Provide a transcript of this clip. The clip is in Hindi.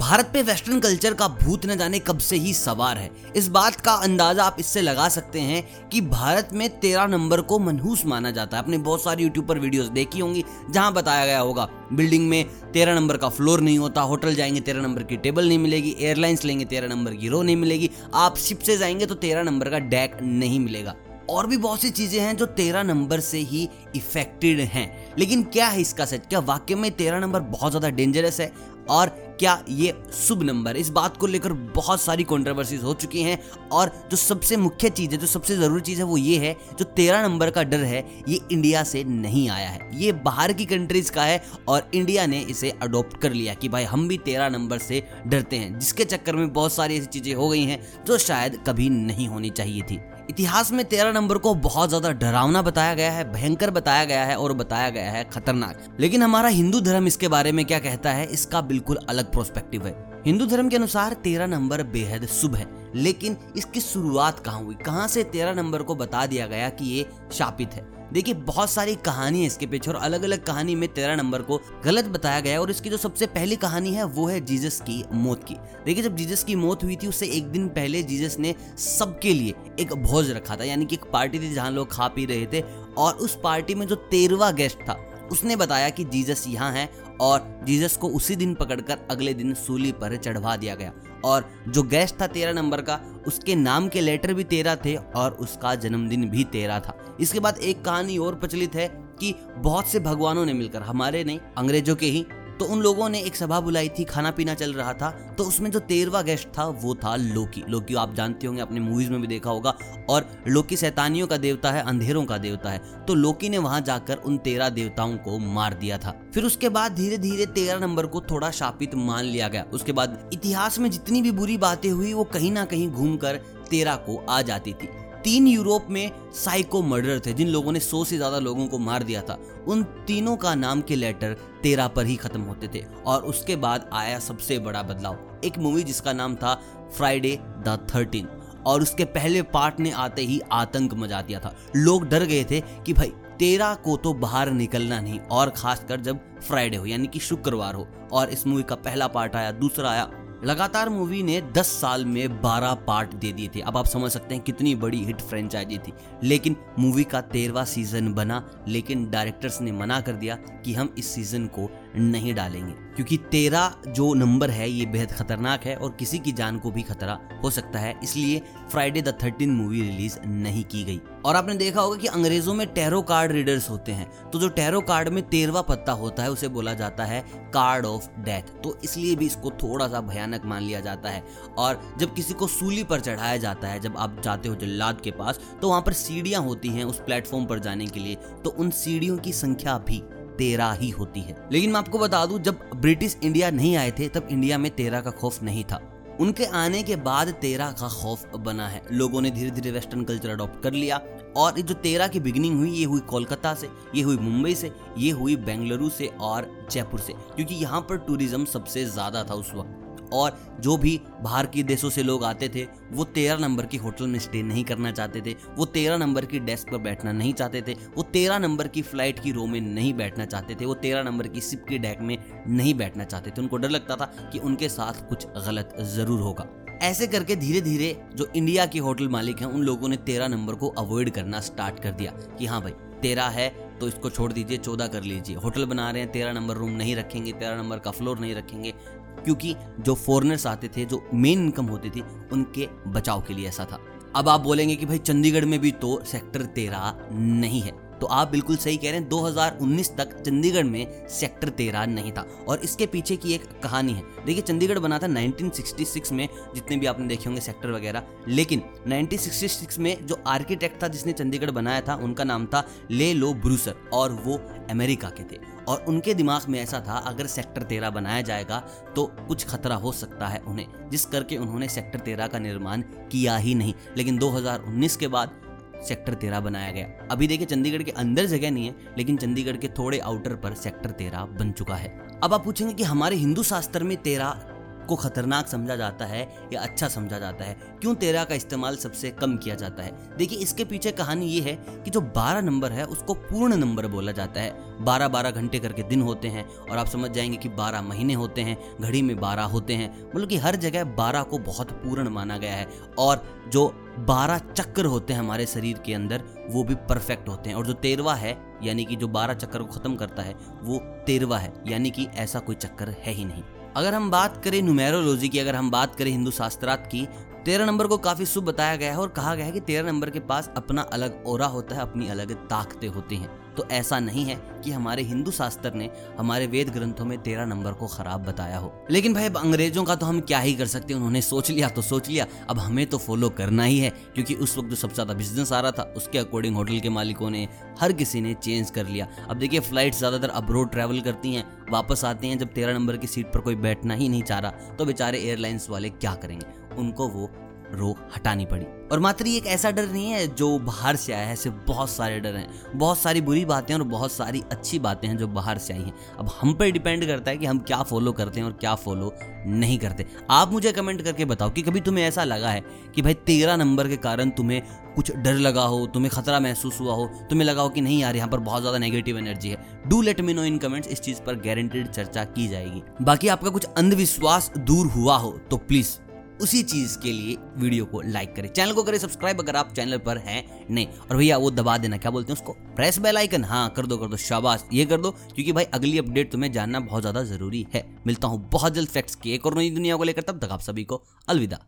भारत पे वेस्टर्न कल्चर का भूत न जाने कब से ही सवार है। इस बात का अंदाज़ा आप इससे लगा सकते हैं कि भारत में तेरह नंबर को मनहूस माना जाता है। आपने बहुत सारी यूट्यूब पर वीडियोस देखी होंगी, जहाँ बताया गया होगा बिल्डिंग में तेरह नंबर का फ्लोर नहीं होता होटल जाएँगे तेरह नंबर की टेबल नहीं मिलेगी एयरलाइंस लेंगे तेरह नंबर की रो नहीं मिलेगी, आप शिप से जाएँगे तो तेरह नंबर का डैक नहीं मिलेगा। और भी बहुत सी चीज़ें हैं जो तेरह नंबर से ही इफेक्टेड हैं। लेकिन क्या है इसका सच क्या वाक्य में तेरह नंबर बहुत ज़्यादा डेंजरस है? और क्या ये शुभ नंबर इस बात को लेकर बहुत सारी कंट्रोवर्सीज हो चुकी हैं और जो सबसे मुख्य चीज़ है, जो सबसे ज़रूरी चीज़ है, वो ये है, जो तेरह नंबर का डर है, ये इंडिया से नहीं आया है। ये बाहर की कंट्रीज़ का है और इंडिया ने इसे अडोप्ट कर लिया कि भाई हम भी तेरह नंबर से डरते हैं, जिसके चक्कर में बहुत सारी ऐसी चीज़ें हो गई हैं, जो शायद कभी नहीं होनी चाहिए थी। इतिहास में तेरह नंबर को बहुत ज़्यादा डरावना बताया गया है, भयंकर बताया गया है और बताया गया है खतरनाक। लेकिन हमारा हिंदू धर्म इसके बारे में क्या कहता है, इसका बिल्कुल अलग प्रोस्पेक्टिव है। हिंदू धर्म के अनुसार तेरह नंबर बेहद शुभ है, लेकिन इसकी शुरुआत कहाँ हुई? कहाँ से तेरह नंबर को बता दिया गया कि ये शापित है? देखिए, बहुत सारी कहानी है इसके पीछे और अलग अलग कहानी में तेरह नंबर को गलत बताया गया और इसकी जो सबसे पहली कहानी है, वो है जीसस की मौत की। देखिए, जब जीसस की मौत हुई थी, उससे एक दिन पहले जीसस ने सबके लिए एक भोज रखा था, यानी कि एक पार्टी थी जहाँ लोग खा पी रहे थे और उस पार्टी में जो तेरवा गेस्ट था उसने बताया कि जीसस यहाँ है और जीसस को उसी दिन पकड़कर अगले दिन सूली पर चढ़वा दिया गया। और जो गेस्ट था तेरह नंबर का, उसके नाम के लेटर भी तेरह थे और उसका जन्मदिन भी तेरह था। इसके बाद एक कहानी और प्रचलित है कि बहुत से भगवानों ने मिलकर, हमारे नहीं, अंग्रेज़ों के ही तो उन लोगों ने एक सभा बुलाई थी, खाना पीना चल रहा था तो उसमें जो तेरवा गेस्ट था, वो था लोकी। लोकी, आप जानते होंगे अपने मूवीज़ में भी देखा होगा। और लोकी सैतानियों का देवता है, अंधेरों का देवता है। तो लोकी ने वहाँ जाकर उन तेरह देवताओं को मार दिया था। फिर उसके बाद धीरे धीरे तेरह नंबर को थोड़ा शापित मान लिया गया। उसके बाद इतिहास में जितनी भी बुरी बातें हुई, वो कहीं ना कहीं घूम कर को आ जाती थी। तीन यूरोप में साइको मर्डर थे, जिन लोगों ने सौ से ज़्यादा लोगों को मार दिया था। उन तीनों का नाम के लेटर तेरह पर ही खत्म होते थे, और उसके बाद आया सबसे बड़ा बदलाव। एक मूवी जिसका नाम था फ्राइडे द थर्टीन और उसके पहले पार्ट ने आते ही आतंक मचा दिया था। लोग डर गए थे कि भाई, तेरह को तो बाहर निकलना नहीं, और खासकर जब फ्राइडे हो, यानी कि शुक्रवार हो, और इस मूवी का पहला पार्ट आया, दूसरा आया लगातार मूवी ने 10 साल में 12 पार्ट दे दिए थे। अब आप समझ सकते हैं कितनी बड़ी हिट फ्रेंचाइजी थी। लेकिन मूवी का तेरवा सीज़न बना, लेकिन डायरेक्टर्स ने मना कर दिया कि हम इस सीज़न को नहीं डालेंगे। क्योंकि तेरह जो नंबर है, ये बेहद खतरनाक है और किसी की जान को भी खतरा हो सकता है। इसलिए Friday the thirteen movie release नहीं की गई। और आपने देखा होगा कि अंग्रेज़ों में टैरो कार्ड रीडर्स होते हैं। तो जो टैरो कार्ड में तेरवा पत्ता होता है, उसे बोला जाता है कार्ड ऑफ़ डेथ तो इसलिए भी इसको थोड़ा सा भयानक मान लिया जाता है। और जब किसी को सूली पर चढ़ाया जाता है, जब आप जाते हो जल्लाद के पास तो वहाँ पर सीढ़ियाँ होती हैं उस प्लेटफॉर्म पर जाने के लिए। तो उन सीढ़ियों की संख्या भी तेरह ही होती है। लेकिन मैं आपको बता दूँ, जब ब्रिटिश इंडिया नहीं आए थे, तब इंडिया में तेरह का खौफ नहीं था। उनके आने के बाद तेरह का खौफ बना है। लोगों ने धीरे धीरे वेस्टर्न कल्चर अडॉप्ट कर लिया और जो तेरह की बिगनिंग हुई, ये हुई कोलकाता से, ये हुई मुंबई से, ये हुई बेंगलुरु से और जयपुर से। क्योंकि यहाँ पर टूरिज़्म सबसे ज़्यादा था उस वक्त। और जो भी बाहर के देशों से लोग आते थे, वो तेरह नंबर की होटल में स्टे नहीं करना चाहते थे, वो तेरह नंबर की डेस्क पर बैठना नहीं चाहते थे, वो तेरह नंबर की फ़्लाइट की रो में नहीं बैठना चाहते थे, वो तेरह नंबर की सिप की डेक में नहीं बैठना चाहते थे। उनको डर लगता था कि उनके साथ कुछ गलत ज़रूर होगा। ऐसे करके धीरे धीरे जो इंडिया के होटल मालिक हैं, उन लोगों ने तेरह नंबर को अवॉइड करना स्टार्ट कर दिया कि हाँ भाई, तेरह है तो इसको छोड़ दीजिए, चौदह कर लीजिए। होटल बना रहे हैं, तेरह नंबर रूम नहीं रखेंगे, तेरह नंबर का फ्लोर नहीं रखेंगे, क्योंकि जो फॉरनर्स आते थे, जो मेन इनकम होती थी, उनके बचाव के लिए ऐसा था। अब आप बोलेंगे कि भाई, चंडीगढ़ में भी तो सेक्टर तेरह नहीं है। तो आप बिल्कुल सही कह रहे हैं 2019 तक चंडीगढ़ में सेक्टर तेरह नहीं था। और इसके पीछे की एक कहानी है। देखिए, चंडीगढ़ बना था 1966 में, जितने भी आपने देखे होंगे सेक्टर वगैरह। लेकिन 1966 में जो आर्किटेक्ट था जिसने चंडीगढ़ बनाया था, उनका नाम था ले लो ब्रूसर, और वो अमेरिका के थे। और उनके दिमाग में ऐसा था, अगर सेक्टर तेरह बनाया जाएगा तो कुछ खतरा हो सकता है उन्हें, जिस करके उन्होंने सेक्टर तेरह का निर्माण किया ही नहीं। लेकिन 2019 के बाद सेक्टर तेरह बनाया गया। अभी देखिए चंडीगढ़ के अंदर जगह नहीं है, लेकिन चंडीगढ़ के थोड़े आउटर पर सेक्टर तेरह बन चुका है। अब आप पूछेंगे कि हमारे हिंदू शास्त्र में तेरह को खतरनाक समझा जाता है या अच्छा समझा जाता है। क्यों तेरह का इस्तेमाल सबसे कम किया जाता है? देखिए, इसके पीछे कहानी ये है कि जो बारह नंबर है, उसको पूर्ण नंबर बोला जाता है। बारह बारह घंटे करके दिन होते हैं और आप समझ जाएँगे कि बारह महीने होते हैं, घड़ी में बारह होते हैं। मतलब कि हर जगह बारह को बहुत पूर्ण माना गया है और जो बारह चक्कर होते हैं हमारे शरीर के अंदर, वो भी परफेक्ट होते हैं। और जो तेरवा है, यानी कि जो बारह चक्कर को खत्म करता है, वो तेरवा है, यानी कि ऐसा कोई चक्कर है ही नहीं। अगर हम बात करें न्यूमेरोलॉजी की, अगर हम बात करें हिंदू शास्त्रार्थ की, तेरह नंबर को काफ़ी शुभ बताया गया है और कहा गया है कि तेरह नंबर के पास अपना अलग ओरा होता है, अपनी अलग ताकतें होती हैं। तो ऐसा नहीं है कि हमारे हिंदू शास्त्र ने हमारे वेद ग्रंथों में तेरह नंबर को खराब बताया हो। लेकिन भाई अंग्रेज़ों का तो हम क्या ही कर सकते हैं? उन्होंने सोच लिया तो सोच लिया। अब हमें तो फॉलो करना ही है, क्योंकि उस वक्त जो सबसे ज़्यादा बिज़नेस आ रहा था, उसके अकॉर्डिंग होटल के मालिकों ने हर किसी ने चेंज कर लिया। अब देखिए फ़्लाइट ज़्यादातर अब्रोड ट्रेवल करती हैं, वापस आते हैं, जब तेरह नंबर की सीट पर कोई बैठना ही नहीं चाह रहा तो बेचारे एयरलाइंस वाले क्या करेंगे? उनको वो रो हटानी पड़ी। और मात्र एक ऐसा डर नहीं है जो बाहर से आया है ऐसे बहुत सारे डर हैं। बहुत सारी बुरी बातें और बहुत सारी अच्छी बातें हैं जो बाहर से आई हैं। अब हम पर डिपेंड करता है कि हम क्या फॉलो करते हैं और क्या फॉलो नहीं करते। आप मुझे कमेंट करके बताओ कि कभी तुम्हें ऐसा लगा है कि भाई तेरह नंबर के कारण तुम्हें कुछ डर लगा हो, तुम्हें खतरा महसूस हुआ हो, तुम्हें लगा हो कि नहीं यार, यहाँ पर बहुत ज़्यादा नेगेटिव एनर्जी है। Do let me know in comments इस चीज़ पर गारंटेड चर्चा की जाएगी। बाकी आपका कुछ अंधविश्वास दूर हुआ हो तो प्लीज़ उसी चीज़ के लिए वीडियो को लाइक करें। चैनल को करें सब्सक्राइब अगर आप चैनल पर हैं नहीं। और भैया, वो दबा देना, क्या बोलते हैं उसको? प्रेस बेल आइकन हाँ कर दो कर दो, शाबाश। ये कर दो, क्योंकि भाई अगली अपडेट तुम्हें जानना बहुत ज़्यादा ज़रूरी है। मिलता हूँ बहुत जल्द फैक्ट्स की एक और नई दुनिया को लेकर, तब तक आप सभी को अलविदा।